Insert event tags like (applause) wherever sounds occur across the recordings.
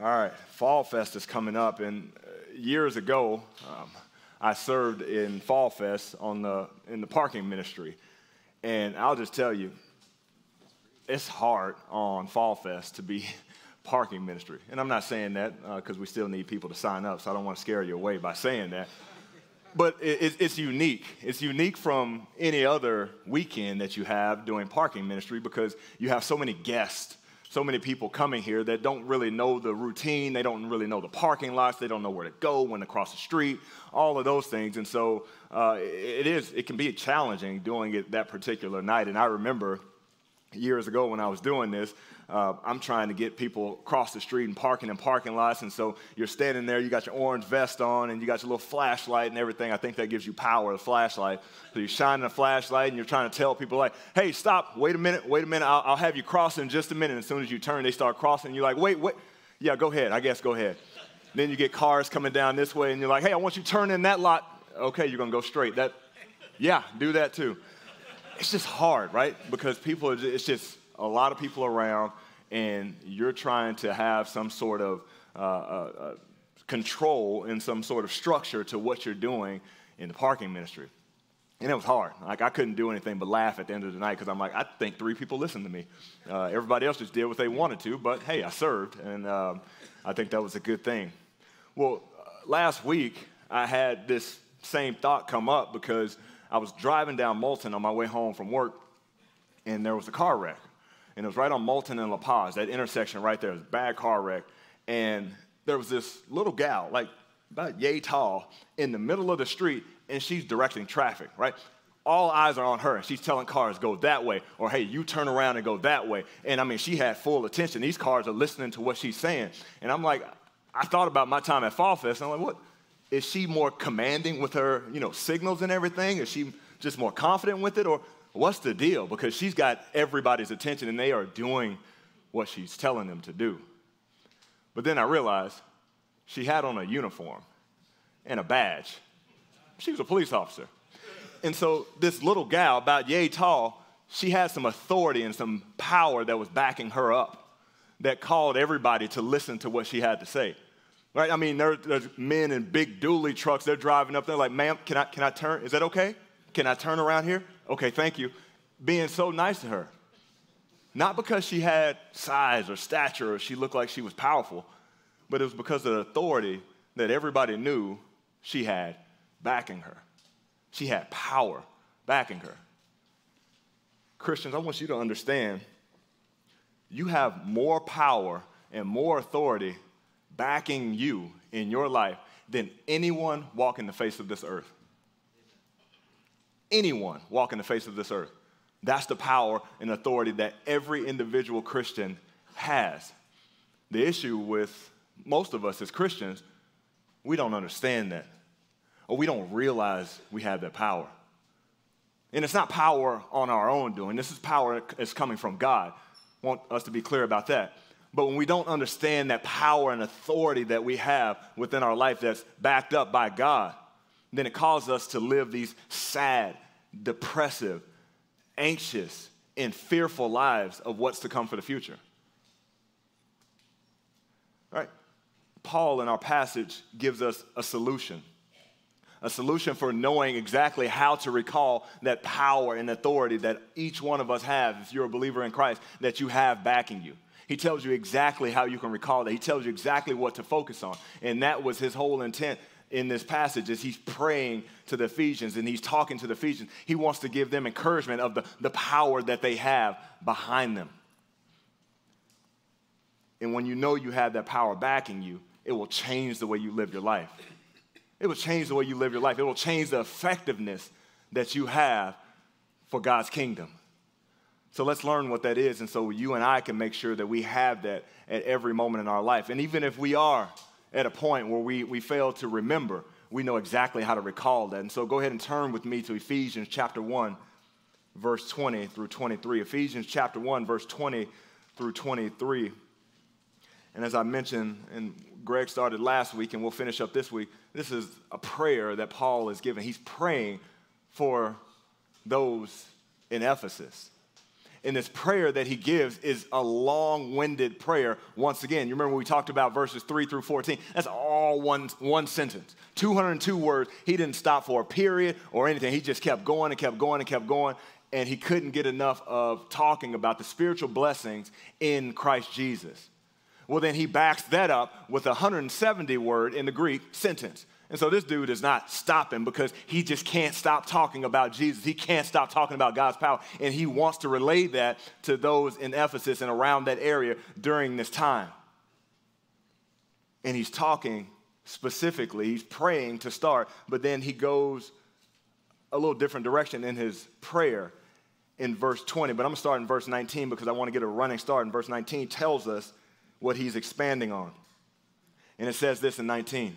All right, Fall Fest is coming up, and uh, years ago, um, I served in Fall Fest on the in the parking ministry, and I'll just tell you, it's hard on Fall Fest to be (laughs) parking ministry, and I'm not saying that because uh, we still need people to sign up, so I don't want to scare you away by saying that. But it, it's unique. It's unique from any other weekend that you have doing parking ministry because you have so many guests so many people coming here that don't really know the routine, they don't really know the parking lots, they don't know where to go, when to cross the street, all of those things. And so uh, it is, it can be challenging doing it that particular night. And I remember years ago when I was doing this, uh, I'm trying to get people across the street and parking in parking lots. And so you're standing there, you got your orange vest on, and you got your little flashlight and everything. I think that gives you power, the flashlight. So you're shining a flashlight and you're trying to tell people, like, hey, stop, wait a minute, wait a minute, I'll, I'll have you cross in just a minute. And as soon as you turn, they start crossing. and You're like, wait, wait. Yeah, go ahead, I guess, go ahead. Then you get cars coming down this way, and you're like, hey, I want you to turn in that lot. Okay, you're gonna go straight. That, yeah, do that too. It's just hard, right? Because people, are, it's just a lot of people around and you're trying to have some sort of uh, uh, uh, control and some sort of structure to what you're doing in the parking ministry. And it was hard. Like, I couldn't do anything but laugh at the end of the night because I'm like, I think three people listened to me. Uh, everybody else just did what they wanted to, but hey, I served, and um, I think that was a good thing. Well, uh, last week, I had this same thought come up because I was driving down Moulton on my way home from work, and there was a car wreck and it was right on Moulton and La Paz, that intersection right there. It was a bad car wreck. And there was this little gal, like about yay tall, in the middle of the street, and she's directing traffic, right? All eyes are on her, and she's telling cars, go that way, or hey, you turn around and go that way. And I mean, she had full attention. These cars are listening to what she's saying. And I'm like, I thought about my time at Fall Fest, and I'm like, what? Is she more commanding with her, you know, signals and everything? Is she just more confident with it? Or what's the deal? Because she's got everybody's attention and they are doing what she's telling them to do. But then I realized she had on a uniform and a badge. She was a police officer. And so this little gal, about yay tall, she had some authority and some power that was backing her up that called everybody to listen to what she had to say. Right? I mean, there, there's men in big dually trucks, they're driving up there like, ma'am, can I, can I turn? Is that okay? Can I turn around here? Okay, thank you. Being so nice to her. Not because she had size or stature or she looked like she was powerful, but it was because of the authority that everybody knew she had backing her. She had power backing her. Christians, I want you to understand you have more power and more authority backing you in your life than anyone walking the face of this earth anyone walking the face of this earth. That's the power and authority that every individual Christian has. The issue with most of us as Christians, we don't understand that, or we don't realize we have that power. And it's not power on our own doing. This is power that's coming from God. I want us to be clear about that. But when we don't understand that power and authority that we have within our life that's backed up by God, then it causes us to live these sad, depressive, anxious, and fearful lives of what's to come for the future. Right? Paul in our passage gives us a solution. A solution for knowing exactly how to recall that power and authority that each one of us have, if you're a believer in Christ, that you have backing you. He tells you exactly how you can recall that. He tells you exactly what to focus on. And that was his whole intent in this passage as he's praying to the Ephesians and he's talking to the Ephesians. He wants to give them encouragement of the, the power that they have behind them. And when you know you have that power backing you, it will change the way you live your life. It will change the way you live your life. It will change the effectiveness that you have for God's kingdom. So let's learn what that is. And so you and I can make sure that we have that at every moment in our life. And even if we are at a point where we, we fail to remember, we know exactly how to recall that. And so go ahead and turn with me to Ephesians chapter 1, verse 20 through 23. Ephesians chapter 1, verse 20 through 23. And as I mentioned, and Greg started last week, and we'll finish up this week, this is a prayer that Paul is giving. He's praying for those in Ephesus. And this prayer that he gives is a long winded prayer. Once again, you remember we talked about verses 3 through 14? That's all one, one sentence. 202 words. He didn't stop for a period or anything. He just kept going and kept going and kept going. And he couldn't get enough of talking about the spiritual blessings in Christ Jesus. Well, then he backs that up with a 170 word in the Greek sentence. And so this dude is not stopping because he just can't stop talking about Jesus. He can't stop talking about God's power. And he wants to relay that to those in Ephesus and around that area during this time. And he's talking specifically, he's praying to start, but then he goes a little different direction in his prayer in verse 20. But I'm going to start in verse 19 because I want to get a running start. And verse 19 tells us what he's expanding on. And it says this in 19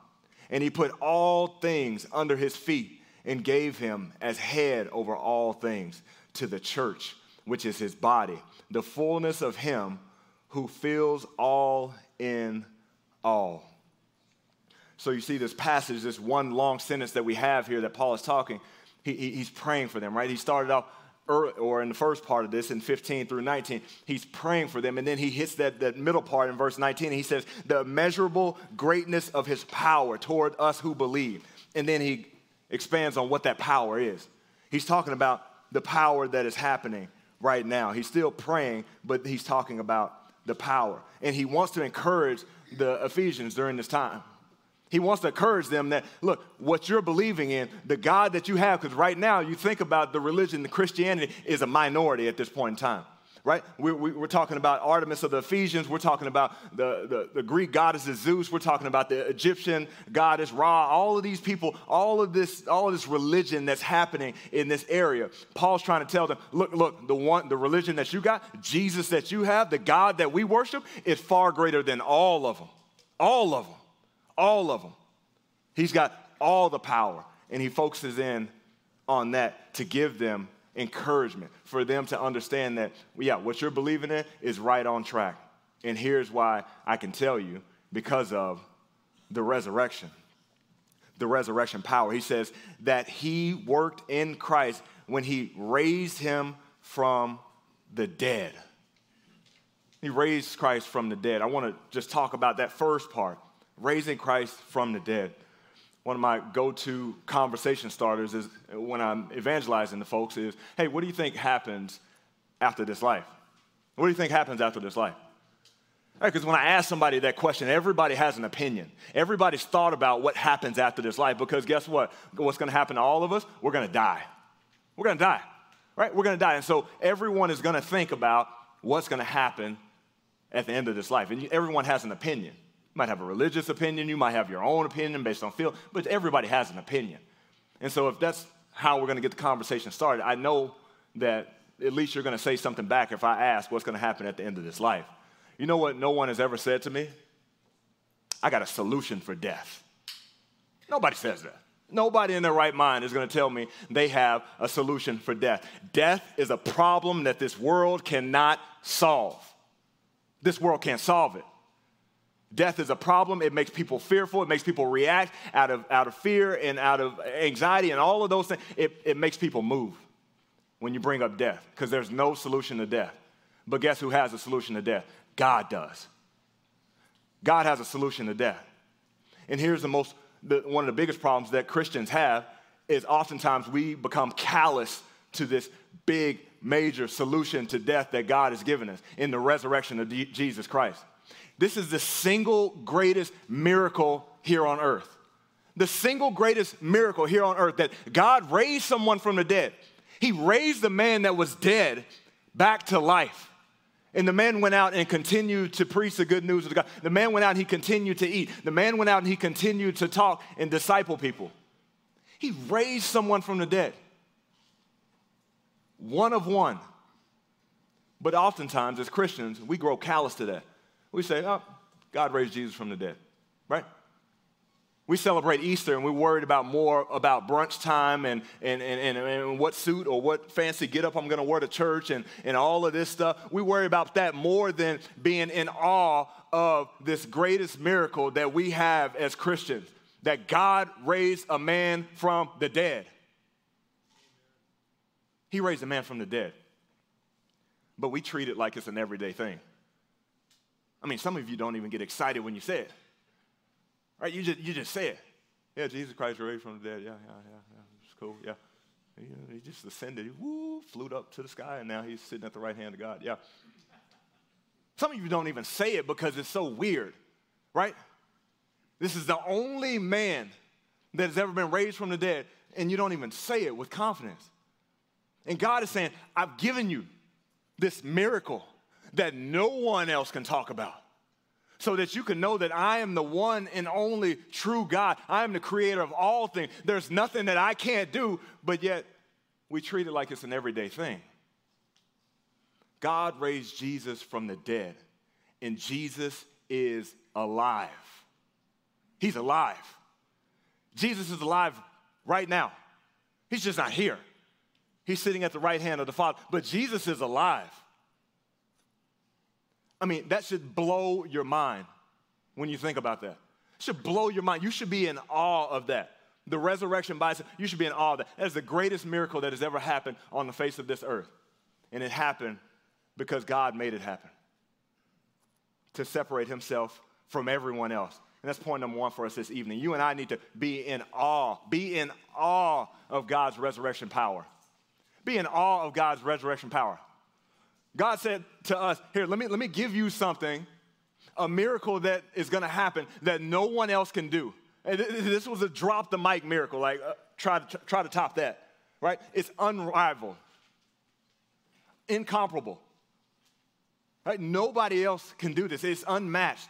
and he put all things under his feet and gave him as head over all things to the church, which is his body, the fullness of him who fills all in all. So you see this passage, this one long sentence that we have here that Paul is talking, he, he, he's praying for them, right? He started off or in the first part of this, in 15 through 19, he's praying for them. And then he hits that, that middle part in verse 19. he says, The immeasurable greatness of his power toward us who believe. And then he expands on what that power is. He's talking about the power that is happening right now. He's still praying, but he's talking about the power. And he wants to encourage the Ephesians during this time. He wants to encourage them that, look, what you're believing in, the God that you have, because right now you think about the religion, the Christianity is a minority at this point in time, right? We're, we're talking about Artemis of the Ephesians. We're talking about the, the, the Greek goddess Zeus. We're talking about the Egyptian goddess Ra. All of these people, all of this, all of this religion that's happening in this area. Paul's trying to tell them, look, look, the one, the religion that you got, Jesus that you have, the God that we worship, is far greater than all of them. All of them all of them. He's got all the power, and he focuses in on that to give them encouragement, for them to understand that, yeah, what you're believing in is right on track. And here's why I can tell you because of the resurrection. The resurrection power. He says that he worked in Christ when he raised him from the dead. He raised Christ from the dead. I want to just talk about that first part raising Christ from the dead. One of my go to conversation starters is when I'm evangelizing to folks is, hey, what do you think happens after this life? What do you think happens after this life? Because when I ask somebody that question, everybody has an opinion. Everybody's thought about what happens after this life because guess what? What's going to happen to all of us? We're going to die. We're going to die, right? We're going to die. And so everyone is going to think about what's going to happen at the end of this life. And everyone has an opinion. You might have a religious opinion, you might have your own opinion based on feel, but everybody has an opinion. And so if that's how we're going to get the conversation started, I know that at least you're going to say something back if I ask what's going to happen at the end of this life. You know what no one has ever said to me? I got a solution for death. Nobody says that. Nobody in their right mind is going to tell me they have a solution for death. Death is a problem that this world cannot solve. This world can't solve it. Death is a problem. It makes people fearful. It makes people react out of, out of fear and out of anxiety and all of those things. It, it makes people move when you bring up death because there's no solution to death. But guess who has a solution to death? God does. God has a solution to death. And here's the most, the, one of the biggest problems that Christians have is oftentimes we become callous to this big, major solution to death that God has given us in the resurrection of D- Jesus Christ. This is the single greatest miracle here on earth. The single greatest miracle here on earth that God raised someone from the dead. He raised the man that was dead back to life. And the man went out and continued to preach the good news of God. The man went out and he continued to eat. The man went out and he continued to talk and disciple people. He raised someone from the dead. One of one. But oftentimes, as Christians, we grow callous to that. We say, oh, God raised Jesus from the dead, right? We celebrate Easter and we're worried about more about brunch time and, and, and, and, and what suit or what fancy get up I'm going to wear to church and, and all of this stuff. We worry about that more than being in awe of this greatest miracle that we have as Christians that God raised a man from the dead. He raised a man from the dead. But we treat it like it's an everyday thing. I mean, some of you don't even get excited when you say it. Right? You just, you just say it. Yeah, Jesus Christ raised from the dead. Yeah, yeah, yeah, yeah. It's cool. Yeah. He, uh, he just ascended. He woo, flew up to the sky, and now he's sitting at the right hand of God. Yeah. Some of you don't even say it because it's so weird, right? This is the only man that has ever been raised from the dead, and you don't even say it with confidence. And God is saying, I've given you this miracle that no one else can talk about. So that you can know that I am the one and only true God. I am the creator of all things. There's nothing that I can't do, but yet we treat it like it's an everyday thing. God raised Jesus from the dead, and Jesus is alive. He's alive. Jesus is alive right now. He's just not here. He's sitting at the right hand of the Father, but Jesus is alive. I mean, that should blow your mind when you think about that. It should blow your mind. You should be in awe of that. The resurrection by itself, you should be in awe of that. That is the greatest miracle that has ever happened on the face of this earth. And it happened because God made it happen to separate himself from everyone else. And that's point number one for us this evening. You and I need to be in awe, be in awe of God's resurrection power. Be in awe of God's resurrection power. God said to us, Here, let me, let me give you something, a miracle that is going to happen that no one else can do. And this was a drop the mic miracle, like uh, try, to, try to top that, right? It's unrivaled, incomparable. Right? Nobody else can do this. It's unmatched.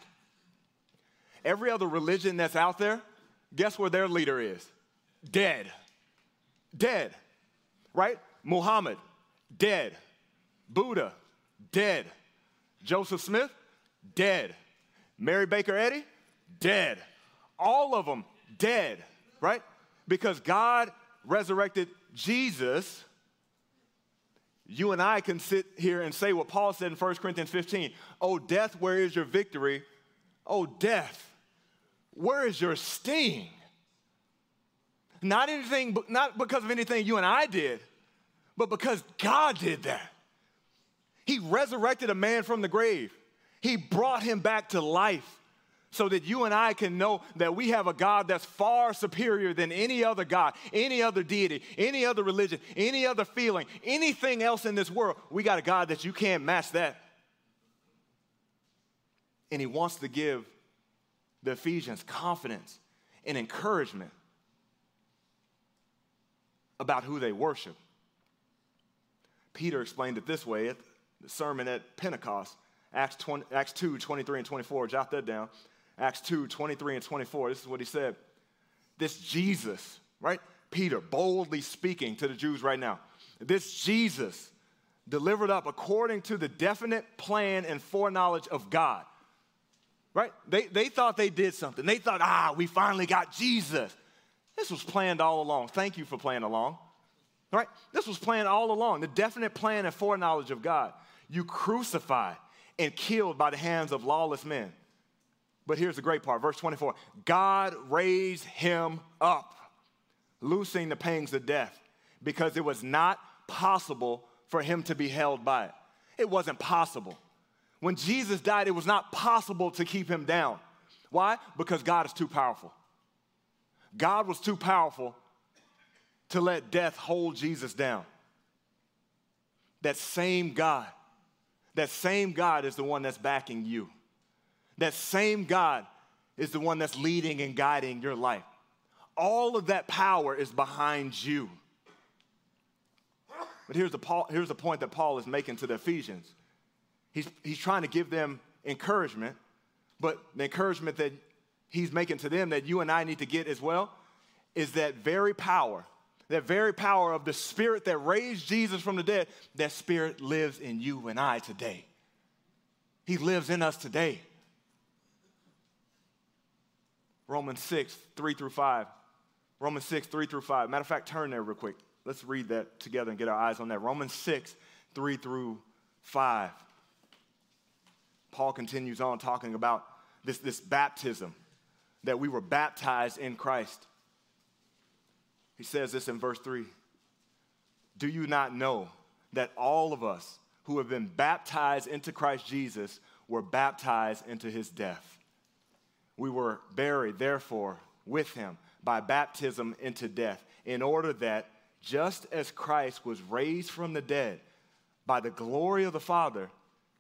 Every other religion that's out there, guess where their leader is? Dead. Dead. Right? Muhammad, dead. Buddha, dead. Joseph Smith, dead. Mary Baker Eddy, dead. All of them dead, right? Because God resurrected Jesus. You and I can sit here and say what Paul said in 1 Corinthians 15 Oh, death, where is your victory? Oh, death, where is your sting? Not anything, not because of anything you and I did, but because God did that. He resurrected a man from the grave. He brought him back to life so that you and I can know that we have a God that's far superior than any other God, any other deity, any other religion, any other feeling, anything else in this world. We got a God that you can't match that. And He wants to give the Ephesians confidence and encouragement about who they worship. Peter explained it this way the sermon at Pentecost, Acts, 20, Acts 2 23 and 24. Jot that down. Acts 2 23 and 24. This is what he said. This Jesus, right? Peter boldly speaking to the Jews right now. This Jesus delivered up according to the definite plan and foreknowledge of God. Right? They, they thought they did something. They thought, ah, we finally got Jesus. This was planned all along. Thank you for playing along. Right? This was planned all along. The definite plan and foreknowledge of God you crucified and killed by the hands of lawless men. But here's the great part verse 24 God raised him up, loosing the pangs of death, because it was not possible for him to be held by it. It wasn't possible. When Jesus died, it was not possible to keep him down. Why? Because God is too powerful. God was too powerful to let death hold Jesus down. That same God that same God is the one that's backing you. That same God is the one that's leading and guiding your life. All of that power is behind you. But here's the, Paul, here's the point that Paul is making to the Ephesians. He's, he's trying to give them encouragement, but the encouragement that he's making to them that you and I need to get as well is that very power, that very power of the spirit that raised Jesus from the dead, that spirit lives in you and I today. He lives in us today. Romans 6, 3 through 5. Romans 6, 3 through 5. Matter of fact, turn there real quick. Let's read that together and get our eyes on that. Romans 6, 3 through 5. Paul continues on talking about this, this baptism, that we were baptized in Christ. He says this in verse 3 Do you not know that all of us who have been baptized into Christ Jesus were baptized into his death? We were buried, therefore, with him by baptism into death, in order that just as Christ was raised from the dead by the glory of the Father,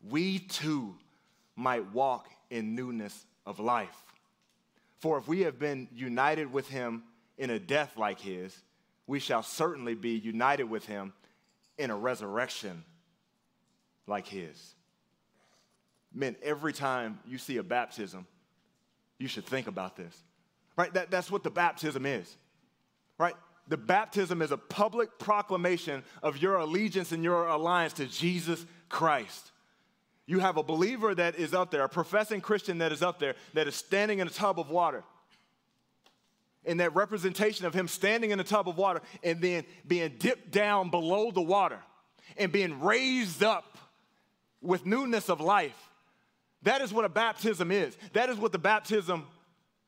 we too might walk in newness of life. For if we have been united with him in a death like his, we shall certainly be united with him in a resurrection like his. Men, every time you see a baptism, you should think about this. Right? That, that's what the baptism is. Right? The baptism is a public proclamation of your allegiance and your alliance to Jesus Christ. You have a believer that is up there, a professing Christian that is up there, that is standing in a tub of water. And that representation of him standing in a tub of water and then being dipped down below the water and being raised up with newness of life. That is what a baptism is. That is what the baptism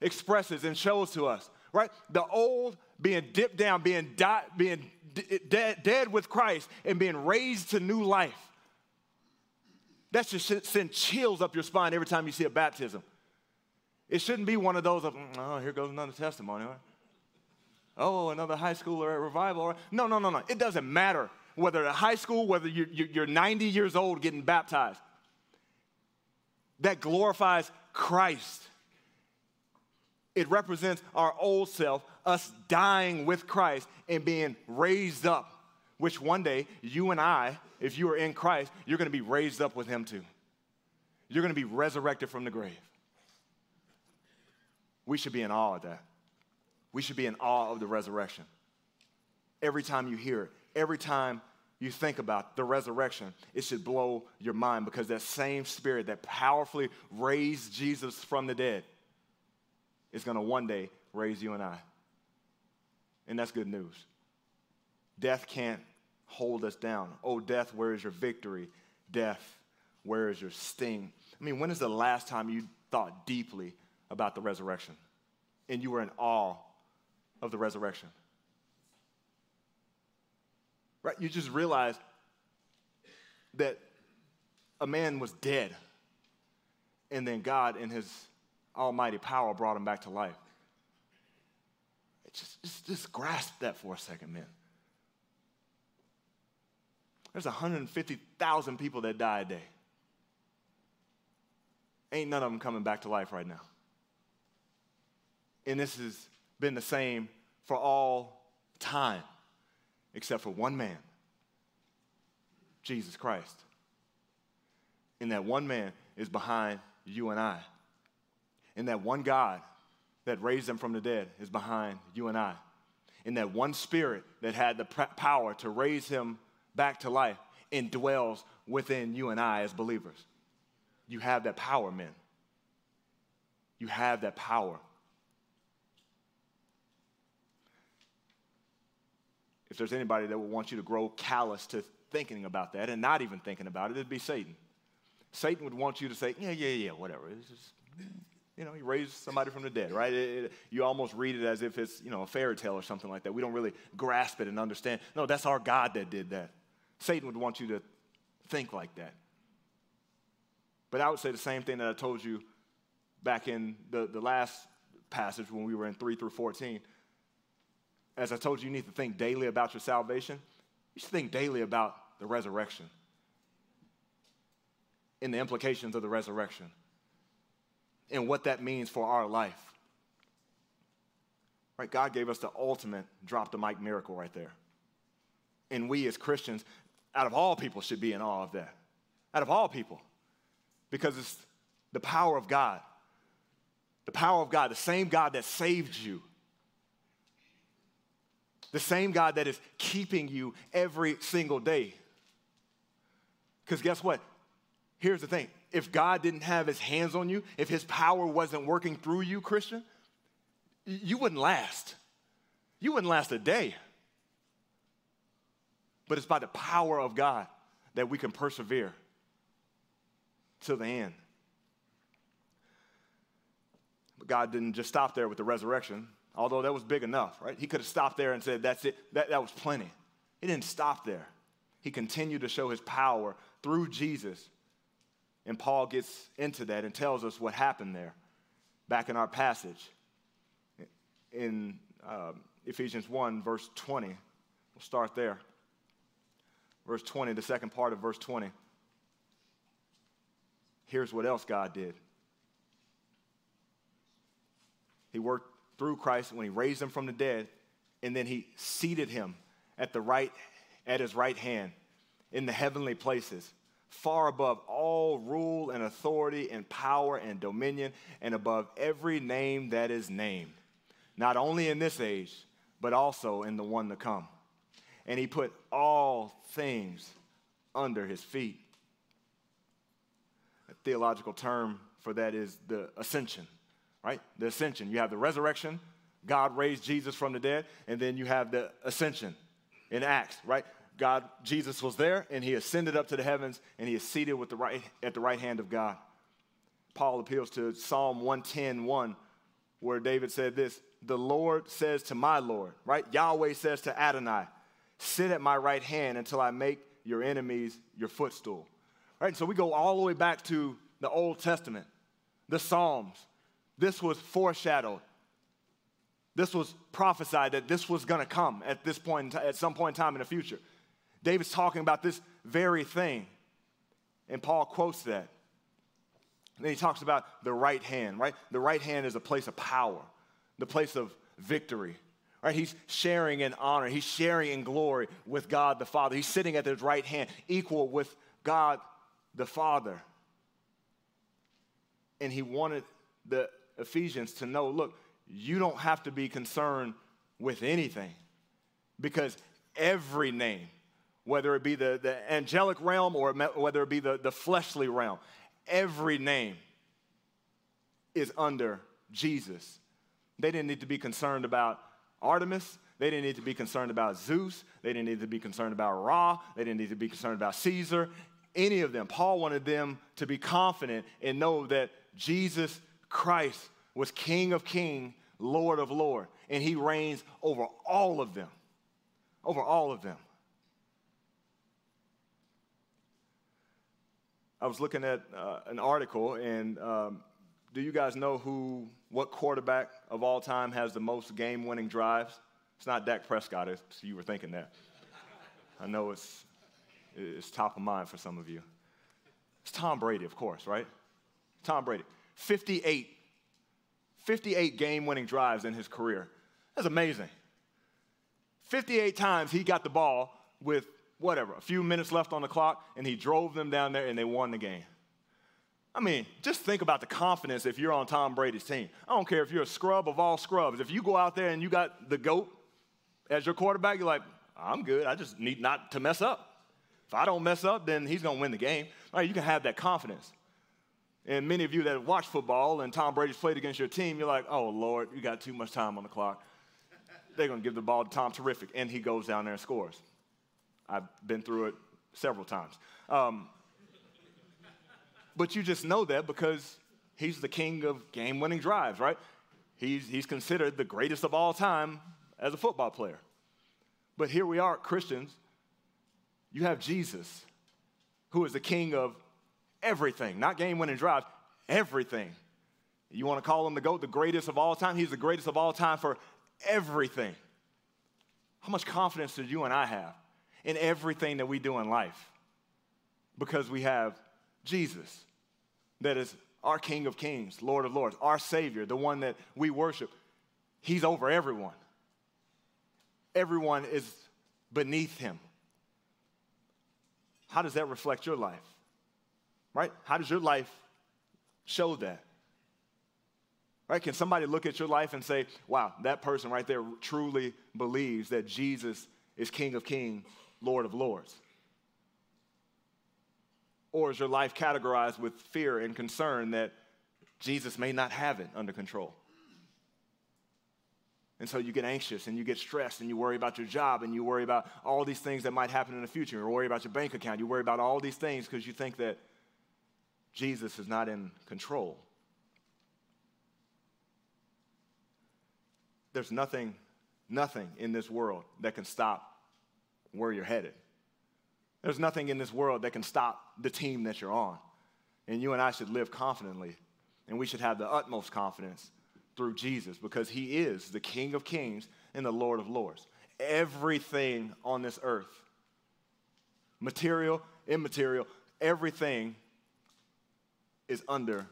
expresses and shows to us, right? The old being dipped down, being, di- being d- dead, dead with Christ, and being raised to new life. That should send chills up your spine every time you see a baptism. It shouldn't be one of those of, mm, oh, here goes another testimony. Oh, another high school or a revival. No, no, no, no. It doesn't matter whether at high school, whether you're 90 years old getting baptized. That glorifies Christ. It represents our old self, us dying with Christ and being raised up, which one day you and I, if you are in Christ, you're going to be raised up with Him too. You're going to be resurrected from the grave. We should be in awe of that. We should be in awe of the resurrection. Every time you hear it, every time you think about the resurrection, it should blow your mind because that same spirit that powerfully raised Jesus from the dead is going to one day raise you and I. And that's good news. Death can't hold us down. Oh, death, where is your victory? Death, where is your sting? I mean, when is the last time you thought deeply about the resurrection and you were in awe of the resurrection? Right? You just realized that a man was dead and then God, in his almighty power brought him back to life. Just, just, just grasp that for a second, man. There's 150,000 people that die a day. Ain't none of them coming back to life right now. And this has been the same for all time, except for one man Jesus Christ. And that one man is behind you and I. And that one God that raised him from the dead is behind you and I. And that one spirit that had the power to raise him back to life indwells within you and I as believers. You have that power, men. You have that power. If there's anybody that would want you to grow callous to thinking about that and not even thinking about it, it'd be Satan. Satan would want you to say, yeah, yeah, yeah, whatever. It's just, you know, he raised somebody from the dead, right? It, it, you almost read it as if it's, you know, a fairy tale or something like that. We don't really grasp it and understand. No, that's our God that did that. Satan would want you to think like that. But I would say the same thing that I told you back in the, the last passage when we were in 3 through 14. As I told you, you need to think daily about your salvation. You should think daily about the resurrection and the implications of the resurrection and what that means for our life. Right? God gave us the ultimate drop the mic miracle right there. And we as Christians, out of all people, should be in awe of that. Out of all people. Because it's the power of God. The power of God, the same God that saved you. The same God that is keeping you every single day. Because guess what? Here's the thing if God didn't have his hands on you, if his power wasn't working through you, Christian, you wouldn't last. You wouldn't last a day. But it's by the power of God that we can persevere till the end. But God didn't just stop there with the resurrection, although that was big enough, right? He could have stopped there and said, That's it, that, that was plenty. He didn't stop there. He continued to show his power through Jesus. And Paul gets into that and tells us what happened there back in our passage in uh, Ephesians 1, verse 20. We'll start there. Verse 20, the second part of verse 20. Here's what else God did He worked through Christ when He raised him from the dead, and then He seated him at, the right, at His right hand in the heavenly places far above all rule and authority and power and dominion, and above every name that is named, not only in this age, but also in the one to come. And he put all things under his feet. A theological term for that is the ascension, right? The ascension. You have the resurrection, God raised Jesus from the dead, and then you have the ascension in Acts, right? God, Jesus was there and he ascended up to the heavens and he is seated with the right, at the right hand of God. Paul appeals to Psalm 110 1, where David said this The Lord says to my Lord, right? Yahweh says to Adonai, Sit at my right hand until I make your enemies your footstool. Right? So we go all the way back to the Old Testament, the Psalms. This was foreshadowed. This was prophesied that this was going to come at this point, at some point in time in the future. David's talking about this very thing. And Paul quotes that. And then he talks about the right hand, right? The right hand is a place of power, the place of victory, right? He's sharing in honor, he's sharing in glory with God the Father. He's sitting at his right hand, equal with God the Father. And he wanted the Ephesians to know look, you don't have to be concerned with anything because every name, whether it be the, the angelic realm or whether it be the, the fleshly realm. Every name is under Jesus. They didn't need to be concerned about Artemis. They didn't need to be concerned about Zeus. They didn't need to be concerned about Ra. They didn't need to be concerned about Caesar. Any of them. Paul wanted them to be confident and know that Jesus Christ was King of King, Lord of Lord, and he reigns over all of them. Over all of them. I was looking at uh, an article, and um, do you guys know who, what quarterback of all time has the most game-winning drives? It's not Dak Prescott. If you were thinking that. I know it's it's top of mind for some of you. It's Tom Brady, of course, right? Tom Brady, 58, 58 game-winning drives in his career. That's amazing. 58 times he got the ball with whatever, a few minutes left on the clock, and he drove them down there and they won the game. I mean, just think about the confidence if you're on Tom Brady's team. I don't care if you're a scrub of all scrubs. If you go out there and you got the GOAT as your quarterback, you're like, I'm good. I just need not to mess up. If I don't mess up, then he's going to win the game. Right? You can have that confidence. And many of you that watch football and Tom Brady's played against your team, you're like, oh, Lord, you got too much time on the clock. They're going to give the ball to Tom Terrific, and he goes down there and scores. I've been through it several times. Um, but you just know that because he's the king of game winning drives, right? He's, he's considered the greatest of all time as a football player. But here we are, Christians. You have Jesus, who is the king of everything, not game winning drives, everything. You want to call him the GOAT, the greatest of all time? He's the greatest of all time for everything. How much confidence do you and I have in everything that we do in life because we have Jesus, that is our King of Kings, Lord of Lords, our Savior, the one that we worship. He's over everyone. Everyone is beneath him. How does that reflect your life? Right? How does your life show that? Right? Can somebody look at your life and say, wow, that person right there truly believes that Jesus is King of Kings, Lord of Lords? Or is your life categorized with fear and concern that Jesus may not have it under control? And so you get anxious and you get stressed and you worry about your job and you worry about all these things that might happen in the future. You worry about your bank account. You worry about all these things because you think that Jesus is not in control. There's nothing, nothing in this world that can stop where you're headed. There's nothing in this world that can stop the team that you're on. And you and I should live confidently, and we should have the utmost confidence through Jesus because he is the King of Kings and the Lord of Lords. Everything on this earth, material, immaterial, everything is under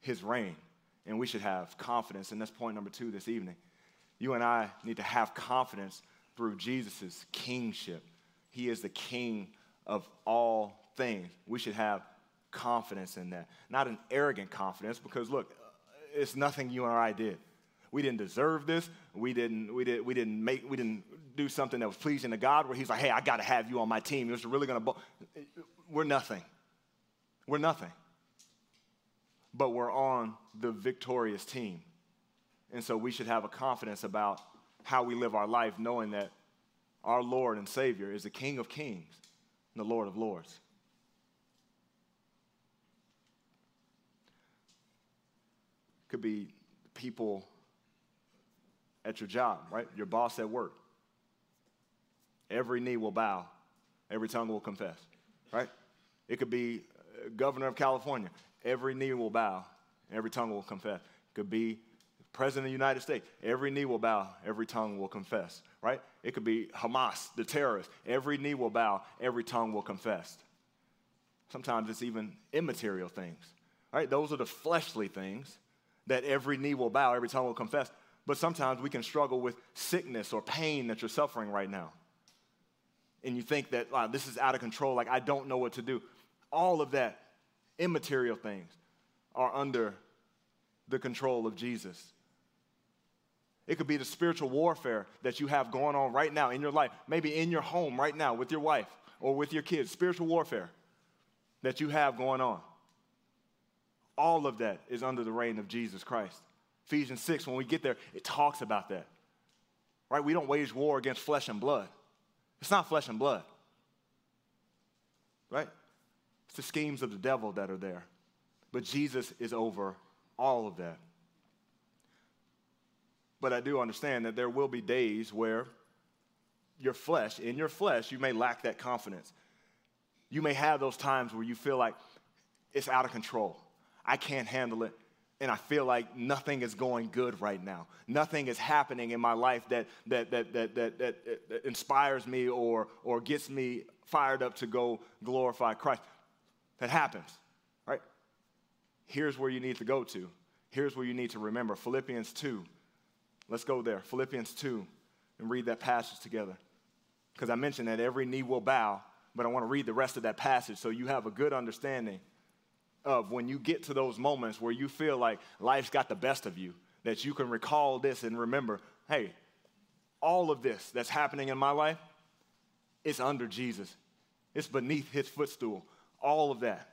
his reign. And we should have confidence. And that's point number two this evening. You and I need to have confidence through Jesus' kingship. He is the king of all things. We should have confidence in that. Not an arrogant confidence, because look, it's nothing you and I did. We didn't deserve this. We didn't, we, did, we didn't make, we didn't do something that was pleasing to God where he's like, hey, I got to have you on my team. It's really going to, we're nothing. We're nothing. But we're on the victorious team. And so we should have a confidence about how we live our life, knowing that our Lord and Savior is the King of kings and the Lord of lords. It could be people at your job, right? Your boss at work. Every knee will bow, every tongue will confess, right? It could be governor of California. Every knee will bow, every tongue will confess. It could be president of the United States. Every knee will bow, every tongue will confess, right? It could be Hamas, the terrorist, Every knee will bow, every tongue will confess. Sometimes it's even immaterial things, right? Those are the fleshly things that every knee will bow, every tongue will confess. But sometimes we can struggle with sickness or pain that you're suffering right now. And you think that wow, this is out of control, like I don't know what to do. All of that, immaterial things, are under the control of Jesus. It could be the spiritual warfare that you have going on right now in your life, maybe in your home right now with your wife or with your kids, spiritual warfare that you have going on. All of that is under the reign of Jesus Christ. Ephesians 6, when we get there, it talks about that. Right? We don't wage war against flesh and blood. It's not flesh and blood. Right? The schemes of the devil that are there. But Jesus is over all of that. But I do understand that there will be days where your flesh, in your flesh, you may lack that confidence. You may have those times where you feel like it's out of control. I can't handle it. And I feel like nothing is going good right now. Nothing is happening in my life that, that, that, that, that, that, that inspires me or, or gets me fired up to go glorify Christ. That happens, right? Here's where you need to go to. Here's where you need to remember Philippians 2. Let's go there. Philippians 2 and read that passage together. Because I mentioned that every knee will bow, but I want to read the rest of that passage so you have a good understanding of when you get to those moments where you feel like life's got the best of you, that you can recall this and remember, hey, all of this that's happening in my life, it's under Jesus. It's beneath his footstool. All of that.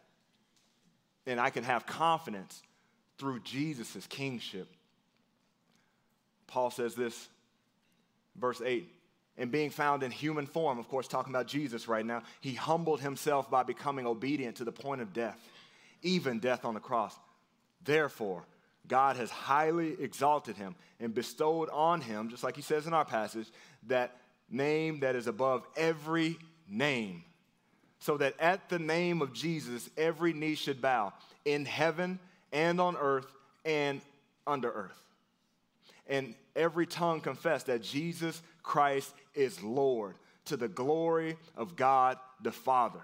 And I can have confidence through Jesus' kingship. Paul says this, verse 8 and being found in human form, of course, talking about Jesus right now, he humbled himself by becoming obedient to the point of death even death on the cross. Therefore, God has highly exalted him and bestowed on him, just like he says in our passage, that name that is above every name, so that at the name of Jesus, every knee should bow in heaven and on earth and under earth. And every tongue confess that Jesus Christ is Lord to the glory of God the Father.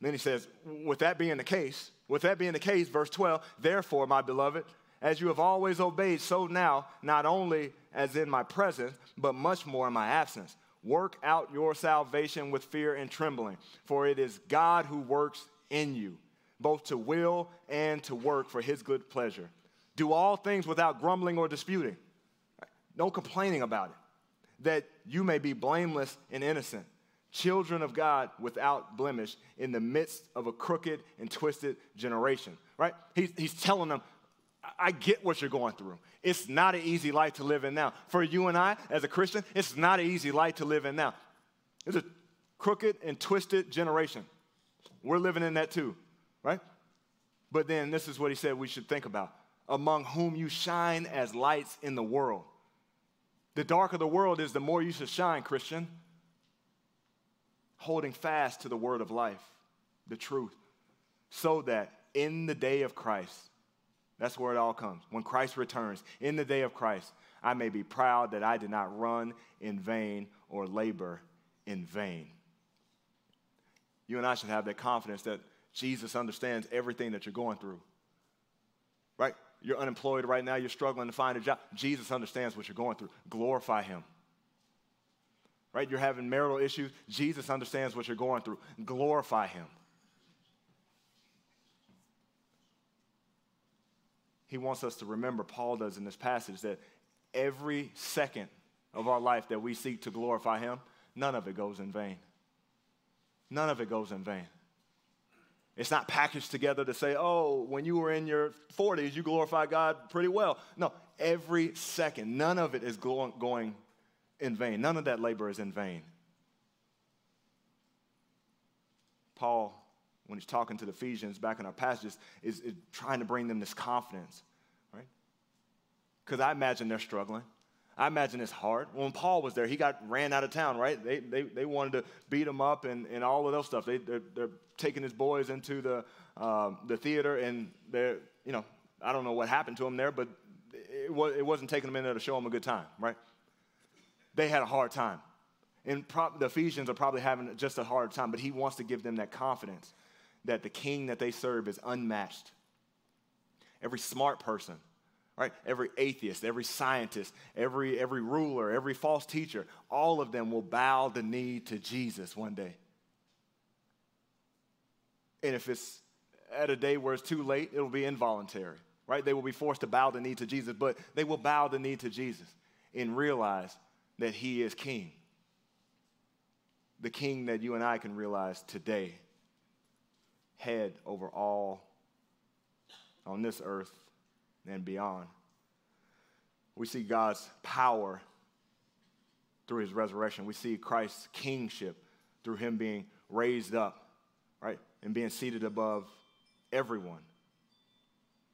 Then he says, with that being the case, with that being the case, verse 12, therefore, my beloved, as you have always obeyed, so now, not only as in my presence, but much more in my absence. Work out your salvation with fear and trembling, for it is God who works in you, both to will and to work for his good pleasure. Do all things without grumbling or disputing. No complaining about it. That you may be blameless and innocent, children of God without blemish in the midst of a crooked and twisted generation. Right? He's, he's telling them, I get what you're going through. It's not an easy life to live in now. For you and I, as a Christian, it's not an easy life to live in now. It's a crooked and twisted generation. We're living in that too, right? But then this is what he said we should think about among whom you shine as lights in the world. The darker the world is, the more you should shine, Christian. Holding fast to the word of life, the truth, so that in the day of Christ, that's where it all comes. When Christ returns, in the day of Christ, I may be proud that I did not run in vain or labor in vain. You and I should have that confidence that Jesus understands everything that you're going through. Right? You're unemployed right now, you're struggling to find a job. Jesus understands what you're going through. Glorify Him. Right? You're having marital issues. Jesus understands what you're going through. Glorify Him. He wants us to remember, Paul does in this passage, that every second of our life that we seek to glorify him, none of it goes in vain. None of it goes in vain. It's not packaged together to say, oh, when you were in your 40s, you glorified God pretty well. No, every second, none of it is going in vain. None of that labor is in vain. Paul when he's talking to the Ephesians back in our passages, is, is trying to bring them this confidence, right? Because I imagine they're struggling. I imagine it's hard. When Paul was there, he got ran out of town, right? They, they, they wanted to beat him up and, and all of those stuff. They, they're, they're taking his boys into the, um, the theater, and they're, you know, I don't know what happened to him there, but it, was, it wasn't taking them in there to show him a good time, right? They had a hard time. And pro- the Ephesians are probably having just a hard time, but he wants to give them that confidence that the king that they serve is unmatched. Every smart person, right? Every atheist, every scientist, every, every ruler, every false teacher, all of them will bow the knee to Jesus one day. And if it's at a day where it's too late, it'll be involuntary, right? They will be forced to bow the knee to Jesus, but they will bow the knee to Jesus and realize that he is king. The king that you and I can realize today head over all on this earth and beyond. We see God's power through his resurrection. We see Christ's kingship through him being raised up, right? And being seated above everyone.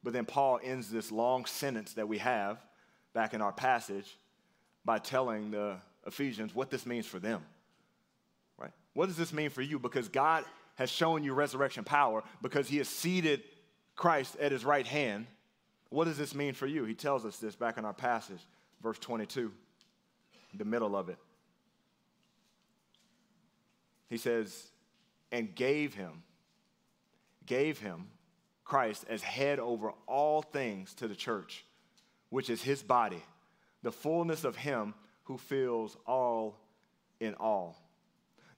But then Paul ends this long sentence that we have back in our passage by telling the Ephesians what this means for them. Right? What does this mean for you? Because God has shown you resurrection power because he has seated Christ at his right hand. What does this mean for you? He tells us this back in our passage, verse 22, the middle of it. He says, and gave him, gave him, Christ, as head over all things to the church, which is his body, the fullness of him who fills all in all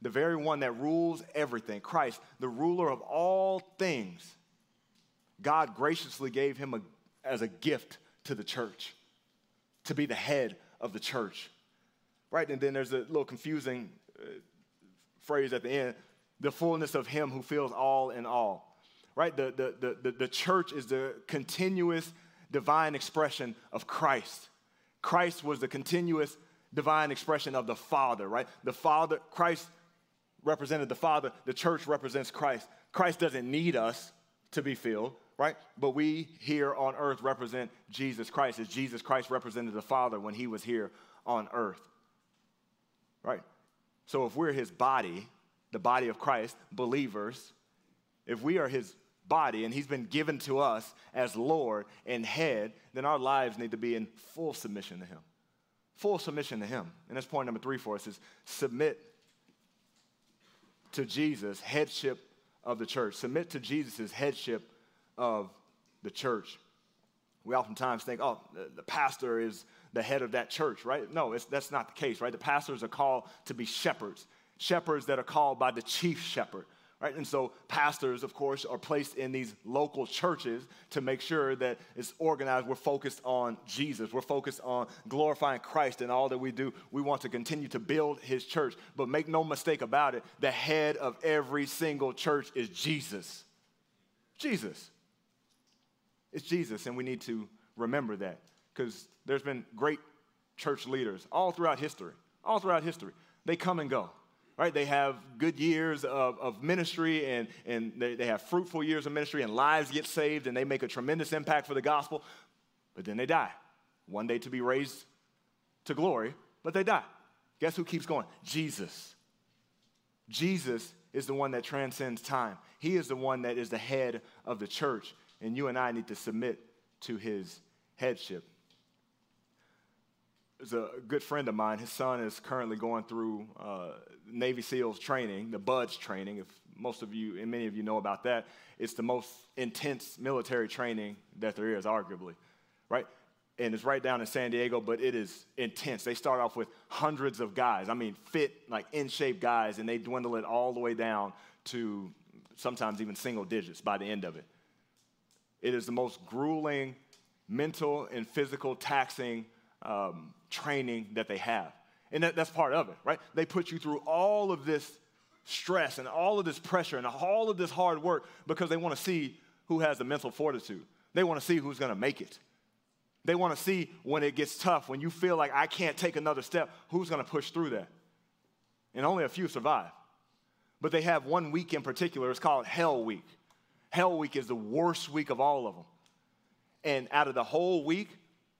the very one that rules everything, Christ, the ruler of all things, God graciously gave him a, as a gift to the church to be the head of the church. Right? And then there's a little confusing uh, phrase at the end the fullness of him who fills all in all. Right? The, the, the, the, church is the continuous divine expression of Christ. Christ was the continuous divine expression of the Father, right? The Father, Christ represented the Father, the church represents Christ. Christ doesn't need us to be filled, right? But we here on earth represent Jesus Christ, as Jesus Christ represented the Father when he was here on earth, right? So if we're his body, the body of Christ, believers, if we are his body and he's been given to us as Lord and head, then our lives need to be in full submission to him. Full submission to him. And that's point number three for us is submit to Jesus, headship of the church. Submit to Jesus' headship of the church. We oftentimes think, oh, the, pastor is the head of that church, right? No, that's not the case, right? The pastors are called to be shepherds, shepherds that are called by the chief shepherd, Right? And so pastors, of course, are placed in these local churches to make sure that it's organized. We're focused on Jesus. We're focused on glorifying Christ in all that we do. We want to continue to build his church. But make no mistake about it, the head of every single church is Jesus. Jesus. It's Jesus, and we need to remember that because there's been great church leaders all throughout history, all throughout history. They come and go right? They have good years of, of ministry and, and they, they have fruitful years of ministry and lives get saved and they make a tremendous impact for the gospel, but then they die. One day to be raised to glory, but they die. Guess who keeps going? Jesus. Jesus is the one that transcends time. He is the one that is the head of the church, and you and I need to submit to his headship is a good friend of mine. His son is currently going through uh, Navy SEALs training, the BUDS training. If most of you and many of you know about that, it's the most intense military training that there is, arguably, right? And it's right down in San Diego, but it is intense. They start off with hundreds of guys. I mean, fit, like in shape guys, and they dwindle it all the way down to sometimes even single digits by the end of it. It is the most grueling, mental and physical taxing um, training that they have. And that, that's part of it, right? They put you through all of this stress and all of this pressure and all of this hard work because they want to see who has the mental fortitude. They want to see who's going to make it. They want to see when it gets tough, when you feel like I can't take another step, who's going to push through that. And only a few survive. But they have one week in particular, it's called Hell Week. Hell Week is the worst week of all of them. And out of the whole week,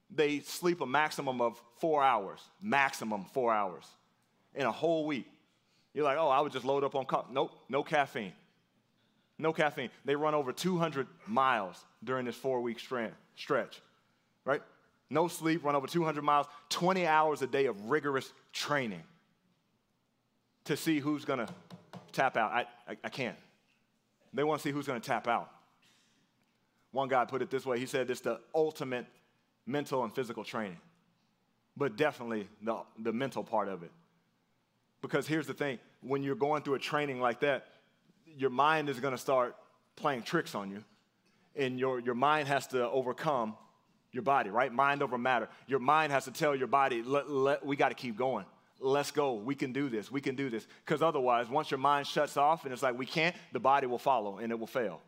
they sleep a maximum of four hours, maximum four hours in a whole week. You're like, oh, I would just load up on coffee. Nope, no caffeine. No caffeine. They run over 200 miles during this four week stretch, right? No sleep, run over 200 miles, 20 hours a day of rigorous training to see who's to tap out. I, I, I can't. They want to see who's to tap out. One guy put it this way he said, It's the ultimate mental and physical training, but definitely the, the mental part of it. Because here's the thing when you're going through a training like that, your mind is going to start playing tricks on you, and your, your mind has to overcome your body, right? Mind over matter. Your mind has to tell your body, let, let, we got to keep going. Let's go. We can do this. We can do this. Because otherwise, once your mind shuts off and it's like, we can't, the body will follow and it will fail.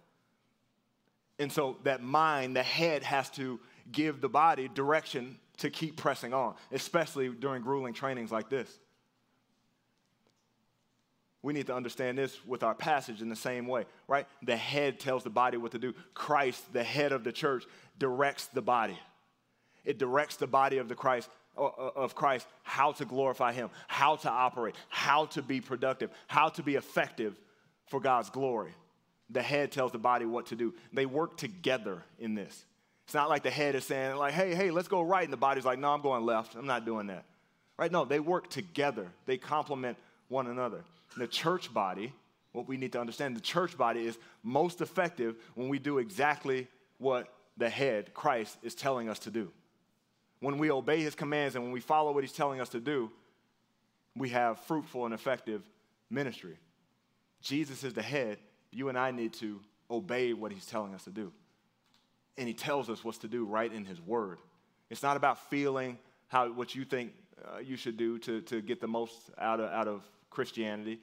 And so that mind, the head has to give the body direction to keep pressing on, especially during grueling trainings like this. We need to understand this with our passage in the same way, right? The head tells the body what to do. Christ, the head of the church, directs the body. It directs the body of the Christ of Christ how to glorify him, how to operate, how to be productive, how to be effective for God's glory. The head tells the body what to do. They work together in this. It's not like the head is saying, like, hey, hey, let's go right. And the body's like, no, I'm going left. I'm not doing that. Right? No, they work together. They complement one another. the church body, what we need to understand, the church body is most effective when we do exactly what the head, Christ, is telling us to do. When we obey his commands and when we follow what he's telling us to do, we have fruitful and effective ministry. Jesus is the head. You and I need to obey what he's telling us to do and he tells us what to do right in his word. It's not about feeling how what you think uh, you should do to, to get the most out of, out of Christianity.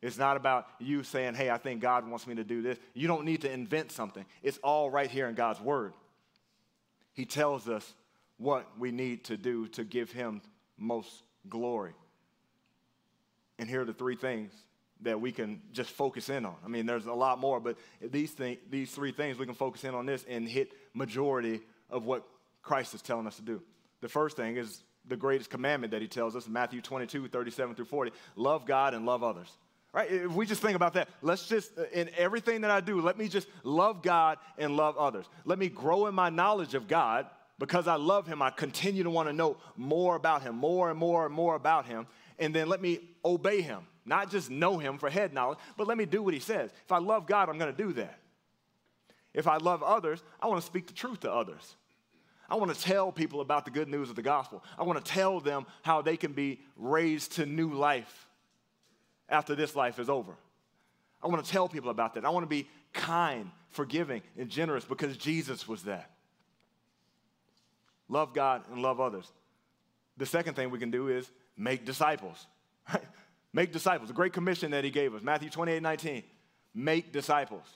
It's not about you saying, hey, I think God wants me to do this. You don't need to invent something. It's all right here in God's word. He tells us what we need to do to give him most glory. And here are the three things that we can just focus in on. I mean, there's a lot more, but these, thing, these three things, we can focus in on this and hit majority of what Christ is telling us to do. The first thing is the greatest commandment that he tells us, Matthew 22, 37 through 40, love God and love others. Right? If we just think about that, let's just, uh, in everything that I do, let me just love God and love others. Let me grow in my knowledge of God. Because I love him, I continue to want to know more about him, more and more and more about him. And then let me obey him not just know him for head knowledge, but let me do what he says. If I love God, I'm going to do that. If I love others, I want to speak the truth to others. I want to tell people about the good news of the gospel. I want to tell them how they can be raised to new life after this life is over. I want to tell people about that. I want to be kind, forgiving, and generous because Jesus was that. Love God and love others. The second thing we can do is make disciples. (laughs) Make disciples. The great commission that he gave us, Matthew 28 19. Make disciples.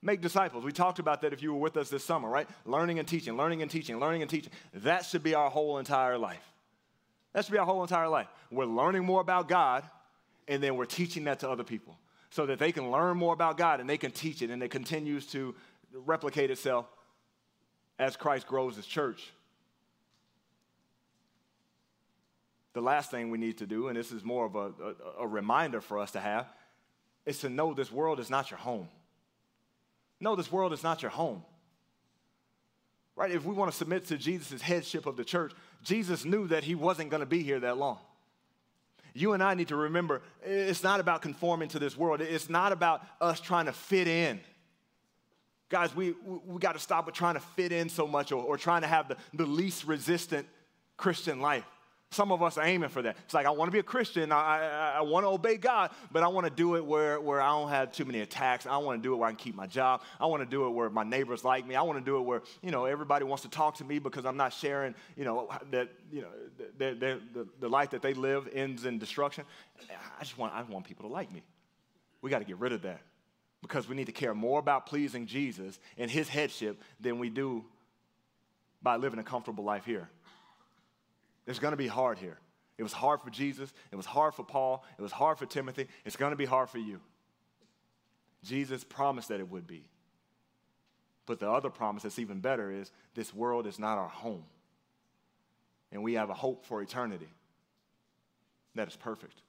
Make disciples. We talked about that if you were with us this summer, right? Learning and teaching, learning and teaching, learning and teaching. That should be our whole entire life. That should be our whole entire life. We're learning more about God, and then we're teaching that to other people so that they can learn more about God and they can teach it, and it continues to replicate itself as Christ grows his church. The last thing we need to do, and this is more of a, a, a reminder for us to have, is to know this world is not your home. No, this world is not your home. Right? If we want to submit to Jesus' headship of the church, Jesus knew that he wasn't going to be here that long. You and I need to remember it's not about conforming to this world, it's not about us trying to fit in. Guys, we, we, got to stop with trying to fit in so much or, or trying to have the, the least resistant Christian life. Some of us are aiming for that. It's like, I want to be a Christian. I, I, I want to obey God, but I want to do it where, where I don't have too many attacks. I want to do it where I can keep my job. I want to do it where my neighbors like me. I want to do it where, you know, everybody wants to talk to me because I'm not sharing, you know, that, you know, the, the, the, the life that they live ends in destruction. I just want, I want people to like me. We got to get rid of that because we need to care more about pleasing Jesus and his headship than we do by living a comfortable life here. It's going to be hard here. It was hard for Jesus. It was hard for Paul. It was hard for Timothy. It's going to be hard for you. Jesus promised that it would be. But the other promise that's even better is this world is not our home. And we have a hope for eternity that is perfect.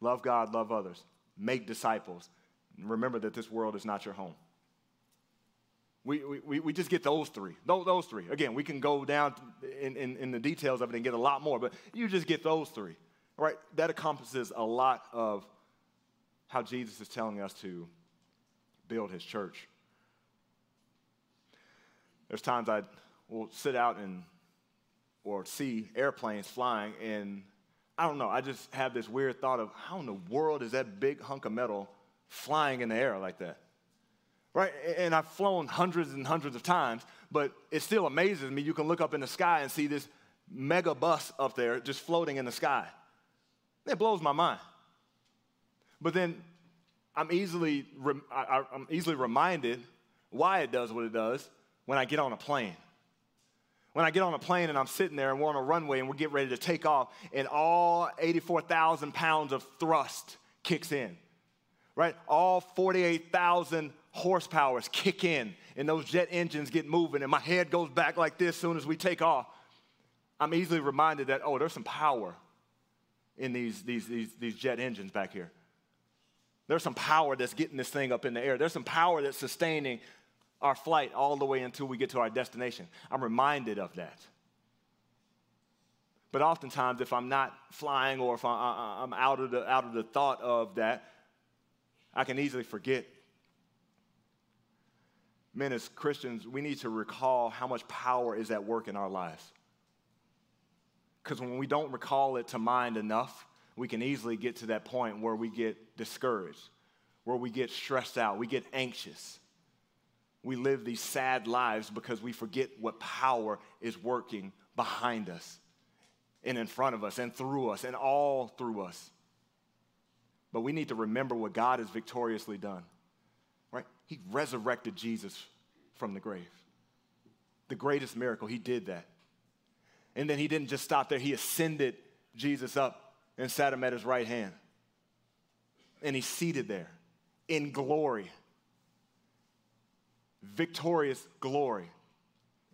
Love God, love others, make disciples. Remember that this world is not your home. We, we, we just get those three. Those, those three. Again, we can go down in, in, in, the details of it and get a lot more, but you just get those three. Right? That encompasses a lot of how Jesus is telling us to build his church. There's times I will sit out and or see airplanes flying, and I don't know, I just have this weird thought of how in the world is that big hunk of metal flying in the air like that? Right? And I've flown hundreds and hundreds of times, but it still amazes me. You can look up in the sky and see this mega bus up there just floating in the sky. It blows my mind. But then I'm easily, I'm easily reminded why it does what it does when I get on a plane. When I get on a plane and I'm sitting there and we're on a runway and we're getting ready to take off, and all 84,000 pounds of thrust kicks in, right? All 48,000 horsepowers kick in and those jet engines get moving and my head goes back like this soon as we take off, I'm easily reminded that, oh, there's some power in these, these, these, these jet engines back here. There's some power that's getting this thing up in the air. There's some power that's sustaining our flight all the way until we get to our destination. I'm reminded of that. But oftentimes, if I'm not flying or if I'm out of the, out of the thought of that, I can easily forget men, as Christians, we need to recall how much power is at work in our lives. Because when we don't recall it to mind enough, we can easily get to that point where we get discouraged, where we get stressed out, we get anxious. We live these sad lives because we forget what power is working behind us and in front of us and through us and all through us. But we need to remember what God has victoriously done. He resurrected Jesus from the grave. The greatest miracle, he did that. And then he didn't just stop there, he ascended Jesus up and sat him at his right hand. And he's seated there in glory, victorious glory.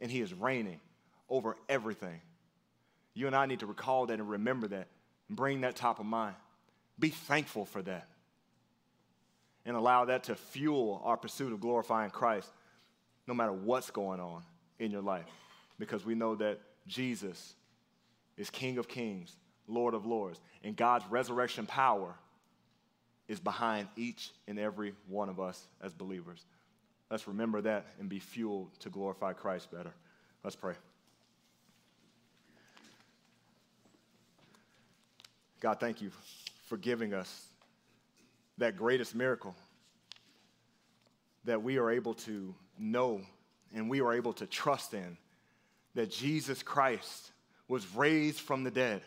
And he is reigning over everything. You and I need to recall that and remember that and bring that top of mind. Be thankful for that and allow that to fuel our pursuit of glorifying Christ no matter what's going on in your life. Because we know that Jesus is King of Kings, Lord of Lords, and God's resurrection power is behind each and every one of us as believers. Let's remember that and be fueled to glorify Christ better. Let's pray. God, thank you for giving us that greatest miracle that we are able to know and we are able to trust in that Jesus Christ was raised from the dead.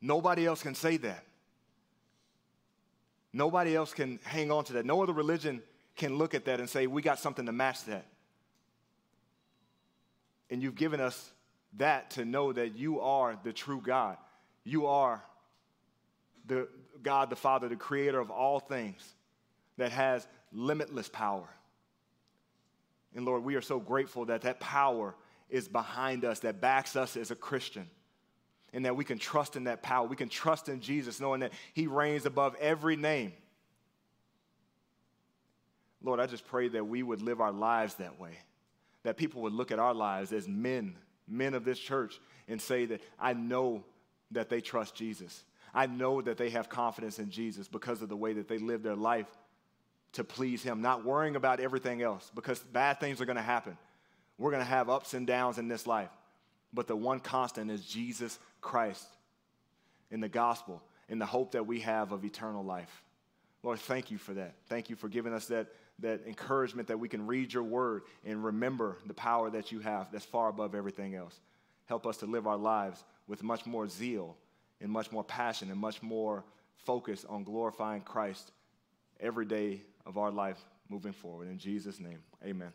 Nobody else can say that. Nobody else can hang on to that. No other religion can look at that and say, we got something to match that. And you've given us that to know that you are the true God. You are the God the Father, the creator of all things that has limitless power. And Lord, we are so grateful that that power is behind us, that backs us as a Christian, and that we can trust in that power. We can trust in Jesus, knowing that He reigns above every name. Lord, I just pray that we would live our lives that way, that people would look at our lives as men, men of this church, and say that I know that they trust Jesus. I know that they have confidence in Jesus because of the way that they live their life to please Him, not worrying about everything else because bad things are going to happen. We're going to have ups and downs in this life. But the one constant is Jesus Christ in the gospel, in the hope that we have of eternal life. Lord, thank you for that. Thank you for giving us that, that encouragement that we can read your word and remember the power that you have that's far above everything else. Help us to live our lives with much more zeal and much more passion and much more focus on glorifying Christ every day of our life moving forward. In Jesus' name, amen.